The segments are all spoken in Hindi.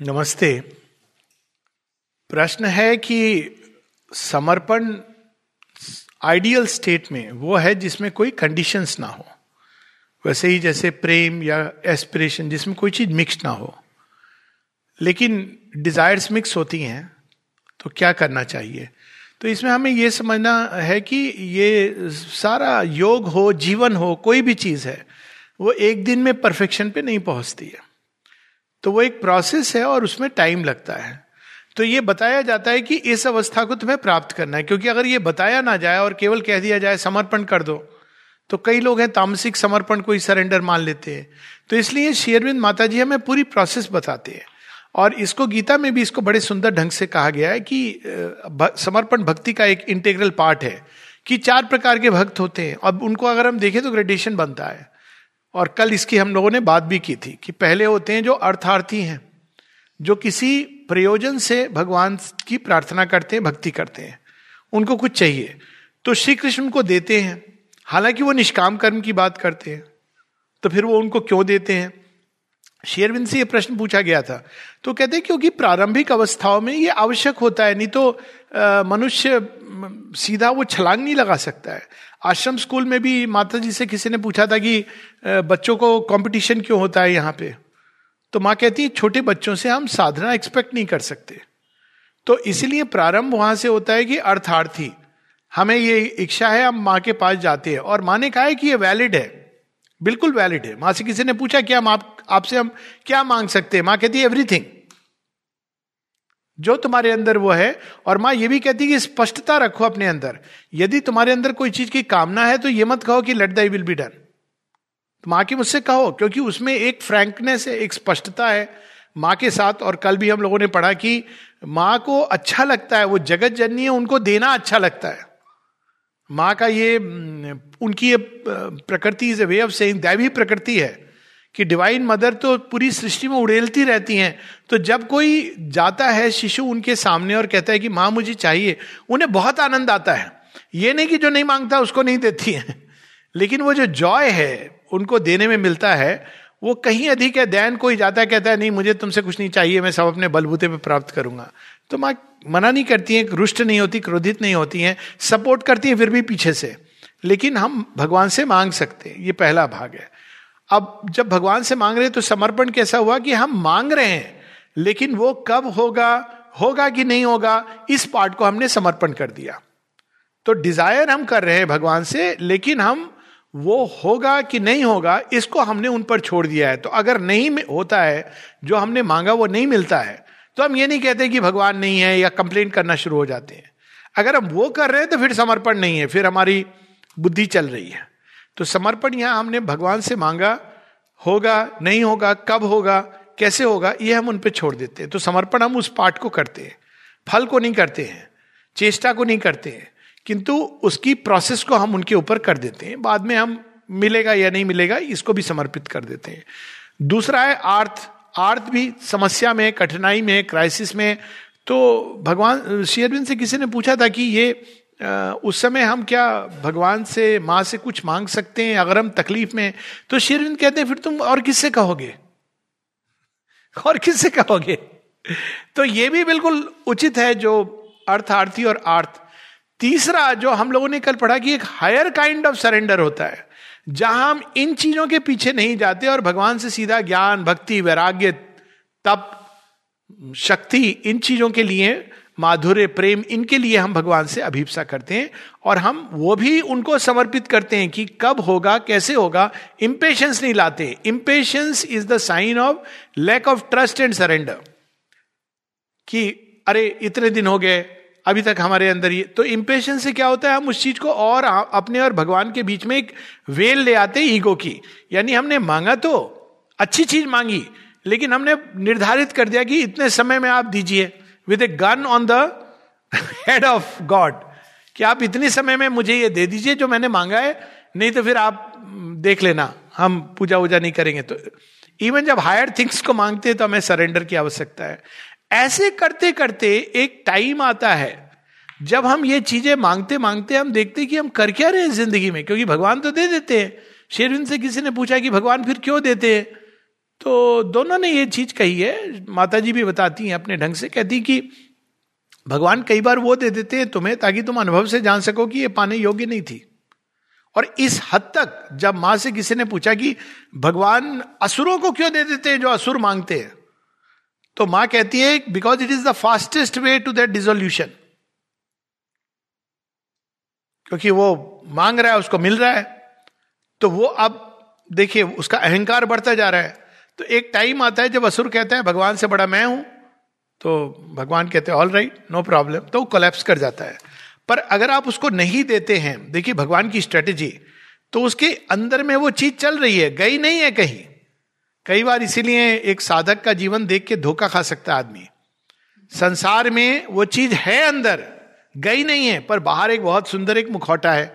नमस्ते। प्रश्न है कि समर्पण आइडियल स्टेट में वो है जिसमें कोई कंडीशंस ना हो। वैसे ही जैसे प्रेम या एस्पिरेशन जिसमें कोई चीज़ मिक्स ना हो। लेकिन डिजायर्स मिक्स होती हैं तो क्या करना चाहिए? तो इसमें हमें यह समझना है कि ये सारा योग हो, जीवन हो, कोई भी चीज़ है, वो एक दिन में परफेक्शन पे नहीं पहुँचती है। तो वो एक प्रोसेस है और उसमें टाइम लगता है। तो ये बताया जाता है कि इस अवस्था को तुम्हें प्राप्त करना है, क्योंकि अगर ये बताया ना जाए और केवल कह दिया जाए समर्पण कर दो तो कई लोग हैं तामसिक समर्पण को ही सरेंडर मान लेते हैं। तो इसलिए शेरविंद माता जी हमें पूरी प्रोसेस बताते हैं। और इसको गीता में भी इसको बड़े सुंदर ढंग से कहा गया है कि समर्पण भक्ति का एक इंटेग्रल पार्ट है कि चार प्रकार के भक्त होते हैं। अब उनको अगर हम देखें तो ग्रेडेशन बनता है। और कल इसकी हम लोगों ने बात भी की थी कि पहले होते हैं जो अर्थार्थी हैं, जो किसी प्रयोजन से भगवान की प्रार्थना करते हैं, भक्ति करते हैं, उनको कुछ चाहिए। तो श्री कृष्ण उनको देते हैं, हालाँकि वो निष्काम कर्म की बात करते हैं तो फिर वो उनको क्यों देते हैं? शेरविंद से ये प्रश्न पूछा गया था। तो कहते हैं क्योंकि प्रारंभिक अवस्थाओं में ये आवश्यक होता है, नहीं तो मनुष्य सीधा वो छलांग नहीं लगा सकता है। आश्रम स्कूल में भी माता जी से किसी ने पूछा था कि बच्चों को कंपटीशन क्यों होता है यहाँ पे? तो माँ कहती है, छोटे बच्चों से हम साधना एक्सपेक्ट नहीं कर सकते। तो इसलिए प्रारंभ वहाँ से होता है कि अर्थार्थी, हमें ये इच्छा है, हम माँ के पास जाते हैं। और माँ ने कहा है कि ये वैलिड है। बिल्कुल वैलिड है। माँ से किसी ने पूछा कि हम आप, आपसे हम, क्या मांग सकते हैं? माँ कहती है एवरीथिंग जो तुम्हारे अंदर वो है, और माँ ये भी कहती है कि स्पष्टता रखो अपने अंदर। यदि तुम्हारे अंदर कोई चीज़ की कामना है तो ये मत कहो कि let thy will be done माँ की मुझसे कहो, क्योंकि उसमें एक फ्रैंकनेस है, एक स्पष्टता है। माँ के साथ, और कल भी हम लोगों ने पढ़ा कि माँ को अच्छा लगता है, वो जगत जननी है, उनको देना अच्छा लगता है। माँ का ये उनकी ये प्रकृति is a way of saying दैवी प्रकृति है। कि डिवाइन मदर तो पूरी सृष्टि में उड़ेलती रहती हैं। तो जब कोई जाता है शिशु उनके सामने और कहता है कि माँ मुझे चाहिए, उन्हें बहुत आनंद आता है। ये नहीं कि जो नहीं माँगता उसको नहीं देती है। लेकिन वो जो जॉय है, उनको देने में मिलता है, वो कहीं अधिक है। दैन कोई जाता है, कहता है, नहीं, मुझे तुमसे कुछ नहीं चाहिए, मैं सब अपने बलबूते पे प्राप्त करूँगा। तो माँ मना नहीं करती हैं, रुष्ट नहीं होती, क्रोधित नहीं होती हैं, सपोर्ट करती हैं फिर भी पीछे से। लेकिन हम भगवान से मांग सकते हैं। ये पहला भाग है। अब जब भगवान से मांग रहे हैं तो समर्पण कैसा हुआ कि हम मांग रहे हैं, लेकिन वो कब होगा होगा कि नहीं होगा, इस पार्ट को हमने समर्पण कर दिया। तो डिज़ायर हम कर रहे हैं भगवान से, लेकिन हम, वो होगा कि नहीं होगा, इसको हमने उन पर छोड़ दिया है। तो अगर नहीं होता है, जो हमने मांगा वो नहीं मिलता है। तो हम ये नहीं कहते कि भगवान नहीं है या कंप्लेंट करना शुरू हो जाते हैं। अगर हम वो कर रहे हैं तो फिर समर्पण नहीं है, फिर हमारी बुद्धि चल रही है। तो समर्पण यहाँ हमने भगवान से मांगा, होगा, नहीं होगा, कब होगा, कैसे होगा, ये हम उन पर छोड़ देते हैं। तो समर्पण हम उस पाठ को करते हैं। फल को नहीं करते हैं, चेष्टा को नहीं करते हैं, किंतु उसकी प्रोसेस को हम उनके ऊपर कर देते हैं। बाद में हम मिलेगा या नहीं मिलेगा, इसको भी समर्पित कर देते हैं। दूसरा है आर्थ। आर्थ भी समस्या में कठिनाई में क्राइसिस में तो भगवान शेयरबिन से किसी ने पूछा था कि ये उस समय हम क्या भगवान से, माँ से कुछ मांग सकते हैं? अगर हम तकलीफ़ में तो शेरविंद कहते हैं, फिर तुम और किससे कहोगे? और किससे कहोगे? तो ये भी बिल्कुल उचित है जो अर्थ आरती और आर्थ तीसरा जो हम लोगों ने कल पढ़ा कि एक हायर काइंड ऑफ़ सरेंडर होता है, जहाँ हम इन चीज़ों के पीछे नहीं जाते और भगवान से सीधा ज्ञान, भक्ति, वैराग्य, तप, शक्ति इन चीज़ों के लिए माधुर्य, प्रेम, इनके लिए हम भगवान से अभिप्सा करते हैं और हम वो भी उनको समर्पित करते हैं कि कब होगा, कैसे होगा। इंपेशंस नहीं लाते। Impatience is the sign of lack of trust and surrender कि, अरे, इतने दिन हो गए, अभी तक हमारे अंदर ये तो इंपेशंस से क्या होता है? हम उस चीज़ को और अपने और भगवान के बीच में एक वेल ले आते ईगो की। यानी हमने मांगा तो अच्छी चीज़ मांगी, लेकिन हमने निर्धारित कर दिया कि इतने समय में आप दीजिए। With a gun on the head of God कि आप इतने समय में मुझे ये दे दीजिए जो मैंने मांगा है, नहीं तो फिर आप देख लेना, हम पूजा वूजा नहीं करेंगे। तो इवन जब हायर थिंग्स को मांगते हैं तो हमें सरेंडर की आवश्यकता है। ऐसे करते करते एक टाइम आता है, जब हम ये चीज़ें मांगते मांगते हम देखते कि हम कर क्या रहे हैं ज़िंदगी में, क्योंकि भगवान तो दे देते हैं। शेरविंद से किसी ने पूछा कि भगवान फिर क्यों देते हैं? तो दोनों ने ये चीज़ कही है। माता जी भी बताती हैं अपने ढंग से। कहती कि, भगवान कई बार वो दे देते हैं तुम्हें ताकि तुम अनुभव से जान सको कि ये पाने योग्य नहीं थी। और इस हद तक जब माँ से किसी ने पूछा कि, भगवान असुरों को क्यों दे देते हैं जो असुर मांगते हैं? तो माँ कहती है because it is the fastest way to that dissolution क्योंकि वो मांग रहा है, उसको मिल रहा है। तो वो अब, देखिए, उसका अहंकार बढ़ता जा रहा है। तो एक टाइम आता है जब असुर कहता है, भगवान से बड़ा मैं हूँ। तो भगवान कहते हैं ऑल राइट नो प्रॉब्लम तो कोलेप्स कर जाता है। पर अगर आप उसको नहीं देते हैं, देखिए भगवान की स्ट्रेटेजी तो उसके अंदर में वो चीज़ चल रही है, गई नहीं है कहीं। कई बार इसीलिए एक साधक का जीवन देख के धोखा खा सकता है आदमी। संसार में वो चीज़ है अंदर, गई नहीं है, पर बाहर एक बहुत सुंदर एक मुखौटा है।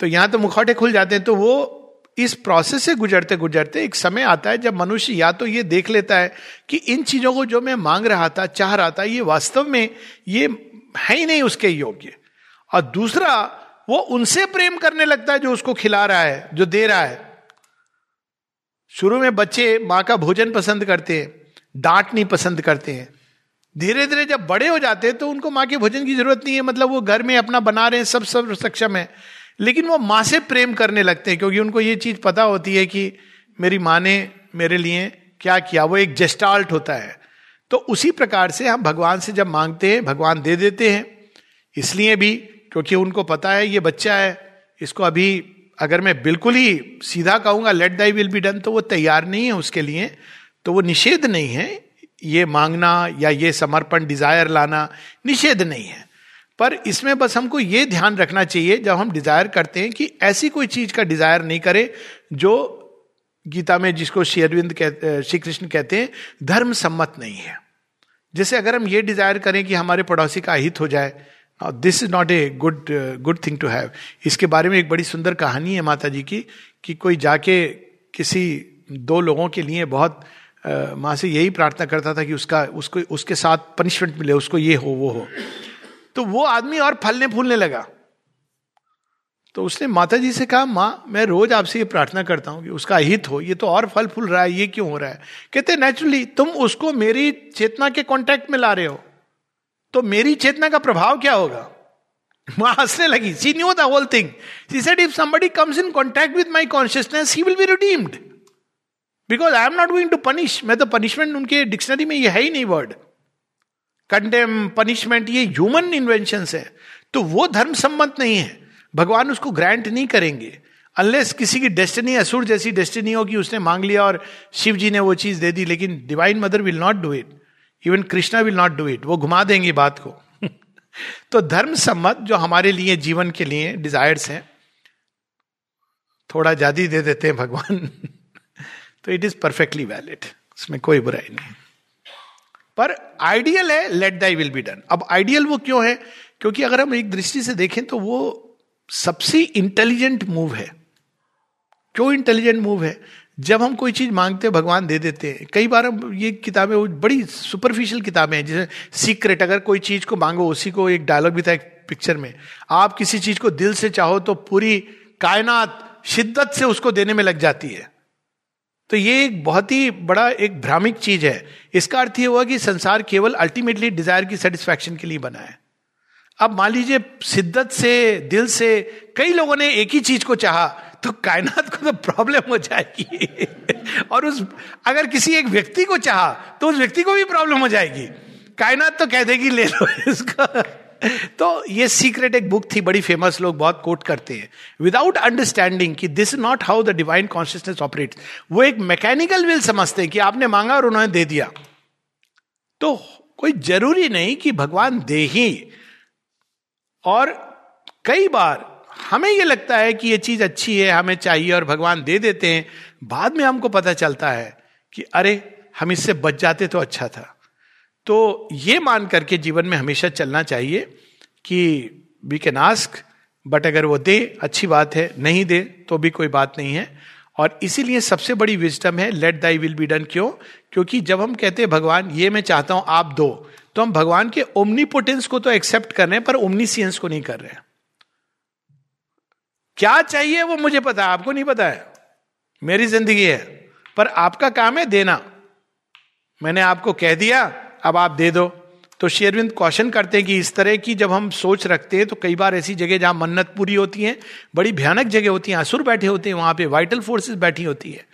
तो यहाँ तो मुखौटे खुल जाते हैं तो वो इस प्रोसेस से गुजरते गुजरते एक समय आता है जब मनुष्य या तो ये देख लेता है कि इन चीज़ों को जो मैं मांग रहा था, चाह रहा था, ये वास्तव में ये है ही नहीं उसके योग्य। और दूसरा, वो उनसे प्रेम करने लगता है जो उसको खिला रहा है, जो दे रहा है। शुरू में बच्चे माँ का भोजन पसंद करते हैं, डांट नहीं पसंद करते हैं। धीरे धीरे जब बड़े हो जाते हैं तो उनको माँ के भोजन की ज़रूरत नहीं है मतलब वो घर में अपना बना रहे हैं, सब सब सक्षम है। लेकिन वो माँ से प्रेम करने लगते हैं, क्योंकि उनको ये चीज़ पता होती है कि मेरी माँ ने मेरे लिए क्या किया, वो एक जेस्टाल्ट होता है। तो उसी प्रकार से हम भगवान से जब मांगते हैं, भगवान दे देते हैं। इसलिए भी, क्योंकि उनको पता है, ये बच्चा है, इसको अभी अगर मैं बिल्कुल ही सीधा कहूँगा let thy will be done तो वो तैयार नहीं है उसके लिए तो वो निषेध नहीं है। ये मांगना या ये समर्पण डिज़ायर लाना निषेध नहीं है। पर इसमें बस हमको ये ध्यान रखना चाहिए जब हम डिज़ायर करते हैं कि ऐसी कोई चीज़ का डिज़ायर नहीं करें जो गीता में जिसको श्री अरविंद श्री कृष्ण कहते हैं धर्म सम्मत नहीं है। जैसे अगर हम ये डिज़ायर करें कि हमारे पड़ोसी का हित हो जाए this is not a good good thing to have इसके बारे में एक बड़ी सुंदर कहानी है माता जी की कि कोई जाके किसी दो लोगों के लिए बहुत uh, माँ से यही प्रार्थना करता था कि उसका उसको उसके साथ पनिशमेंट मिले उसको ये हो वो हो। तो वो आदमी और फलने फूलने लगा। तो उसने माता जी से कहा, माँ, मैं रोज आपसे ये प्रार्थना करता हूँ कि उसका हित हो। ये तो और फल फूल रहा है, ये क्यों हो रहा है? कहते नेचुरली तुम उसको मेरी चेतना के कांटेक्ट में ला रहे हो। तो मेरी चेतना का प्रभाव क्या होगा? माँ हंसने लगी। She knew the whole thing she said if somebody comes in contact with my consciousness he will be redeemed because I am not going to punish मैं तो पनिशमेंट उनके डिक्शनरी में ये है ही नहीं वर्ड कंडेम पनिशमेंट ये ह्यूमन इन्वेंशन है। तो वो धर्म सम्मत नहीं है। भगवान उसको ग्रांट नहीं करेंगे। अनलेस किसी की डेस्टिनी असुर जैसी डेस्टिनी हो कि उसने मांग लिया और शिव जी ने वो चीज़ दे दी, लेकिन divine mother will not do it even Krishna will not do it वो घुमा देंगे बात को। तो धर्म सम्मत जो हमारे लिए, जीवन के लिए डिजायर्स हैं, थोड़ा ज़्यादा दे देते हैं भगवान। तो इट इज़ परफेक्टली वैलिड उसमें कोई बुराई नहीं। पर आइडियल है let thy will be done अब आइडियल वो क्यों है? क्योंकि अगर हम एक दृष्टि से देखें तो वो सबसे इंटेलिजेंट मूव है। क्यों इंटेलिजेंट मूव है? जब हम कोई चीज़ मांगते हैं, भगवान दे देते हैं। कई बार हम ये किताबें, वो बड़ी सुपरफिशियल किताबें हैं, जैसे सीक्रेट अगर कोई चीज़ को मांगो, उसी को एक डायलॉग भी था एक पिक्चर में। आप किसी चीज़ को दिल से चाहो तो पूरी कायनात, शिद्दत से उसको देने में लग जाती है। तो ये एक बहुत ही बड़ा, एक भ्रामिक चीज़ है। इसका अर्थ ये हुआ कि संसार केवल अल्टीमेटली डिज़ायर की सेटिस्फैक्शन के लिए बना है। अब मान लीजिए, शिद्दत से, दिल से कई लोगों ने एक ही चीज़ को चाहा तो कायनात को तो प्रॉब्लम हो जाएगी। और उस, अगर किसी एक व्यक्ति को चाहा तो उस व्यक्ति को भी प्रॉब्लम हो जाएगी। कायनात तो कह देगी, ले लो इसका। तो ये सीक्रेट एक बुक थी, बड़ी फ़ेमस लोग बहुत कोट करते हैं। विदाउट अंडरस्टैंडिंग कि this is not how the divine consciousness operate वो एक मैकेनिकल विल समझते हैं कि आपने मांगा और उन्होंने दे दिया। तो कोई ज़रूरी नहीं कि भगवान दे ही। और कई बार हमें यह लगता है कि यह चीज़ अच्छी है, हमें चाहिए और भगवान दे देते हैं। बाद में हमको पता चलता है कि अरे, हम इससे बच जाते तो अच्छा था। तो ये मान करके जीवन में हमेशा चलना चाहिए कि वी कैन आस्क बट अगर वो दे, अच्छी बात है, नहीं दे तो भी कोई बात नहीं है। और इसीलिए सबसे बड़ी विजडम है let thy will be done क्यों? क्योंकि जब हम कहते हैं, भगवान, ये मैं चाहता हूँ, आप दो तो हम भगवान के ओमनीपोटेंस को तो एक्सेप्ट कर रहे हैं, पर ओमनीसियंस को नहीं कर रहे हैं। क्या चाहिए वो मुझे पता है आपको नहीं पता है। मेरी ज़िंदगी है, पर आपका काम है देना। मैंने आपको कह दिया अब आप दे दो। तो शेरविंद क्वेश्चन करते हैं कि इस तरह की जब हम सोच रखते हैं तो कई बार ऐसी जगह जहाँ मन्नत पूरी होती है, बड़ी भयानक जगह होती है असुर बैठे होते हैं, वहाँ पे वाइटल फोर्सेस बैठी होती है।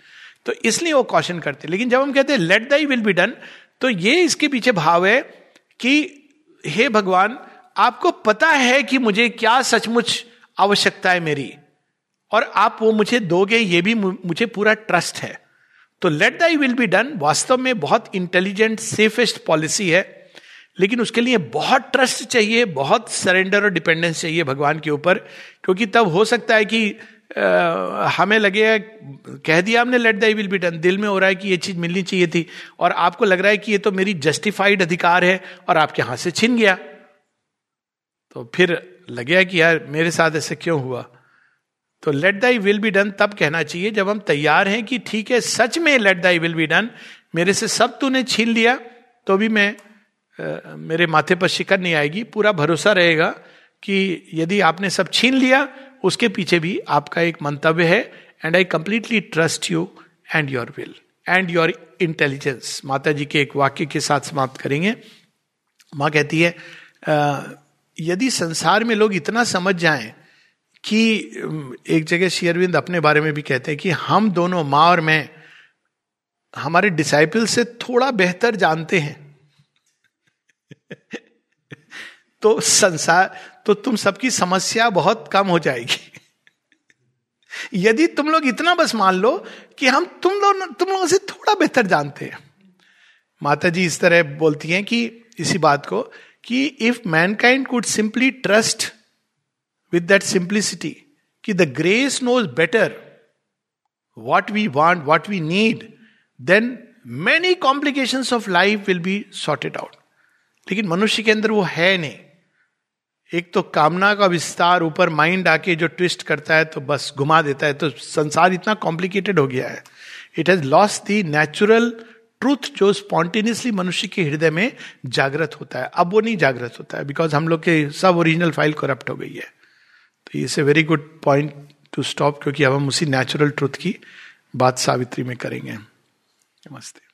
तो इसलिए वो क्वेश्चन करते हैं। लेकिन जब हम कहते हैं let thy will be done तो ये इसके पीछे भाव है कि, हे भगवान, आपको पता है कि मुझे क्या सचमुच आवश्यकता है मेरी, और आप वो मुझे दोगे, ये भी मुझे पूरा ट्रस्ट है। तो let thy will be done वास्तव में बहुत इंटेलिजेंट सेफेस्ट पॉलिसी है लेकिन उसके लिए बहुत ट्रस्ट चाहिए बहुत सरेंडर और डिपेंडेंस चाहिए भगवान के ऊपर क्योंकि तब हो सकता है कि आ, हमें लगे कह दिया हमने let thy will be done दिल में हो रहा है कि ये चीज़ मिलनी चाहिए थी और आपको लग रहा है कि ये तो मेरी जस्टिफाइड अधिकार है और आपके हाथ से छिन गया। तो फिर लगे कि यार मेरे साथ ऐसे क्यों हुआ? तो let thy will be done तब कहना चाहिए जब हम तैयार हैं कि ठीक है सच में let thy will be done मेरे से सब तूने छीन लिया तो भी मैं आ, मेरे माथे पर शिकन नहीं आएगी पूरा भरोसा रहेगा कि यदि आपने सब छीन लिया उसके पीछे भी आपका एक मंतव्य है and I completely trust you and your will and your intelligence माता जी के एक वाक्य के साथ समाप्त करेंगे। माँ कहती है यदि संसार में लोग इतना समझ जाएँ कि एक जगह शेयरविंद अपने बारे में भी कहते हैं कि हम दोनों, माँ और मैं, हमारे डिसाइपल से थोड़ा बेहतर जानते हैं। तो संसार तो तुम सबकी समस्या बहुत कम हो जाएगी। यदि तुम लोग इतना बस मान लो कि हम तुम लोग तुम लोगों से थोड़ा बेहतर जानते हैं। माता जी इस तरह बोलती हैं कि, इसी बात को, कि if mankind could simply trust with that simplicity कि the grace knows better what we want what we need then many complication of life will be sorted out लेकिन मनुष्य के अंदर वो है नहीं। एक तो कामना का विस्तार, ऊपर माइंड आके जो ट्विस्ट करता है तो बस घुमा देता है तो संसार इतना कॉम्प्लिकेटेड हो गया है। It has lost the natural truth जो स्पॉन्टेनियसली मनुष्य के हृदय में जागृत होता है। अब वो नहीं जागृत होता है बिकॉज़ हम लोग के सब ओरिजिनल फ़ाइल करप्ट हो गई है। तो it's a very good point to stop क्योंकि अब हम उसी नेचुरल ट्रुथ की बात सावित्री में करेंगे। नमस्ते।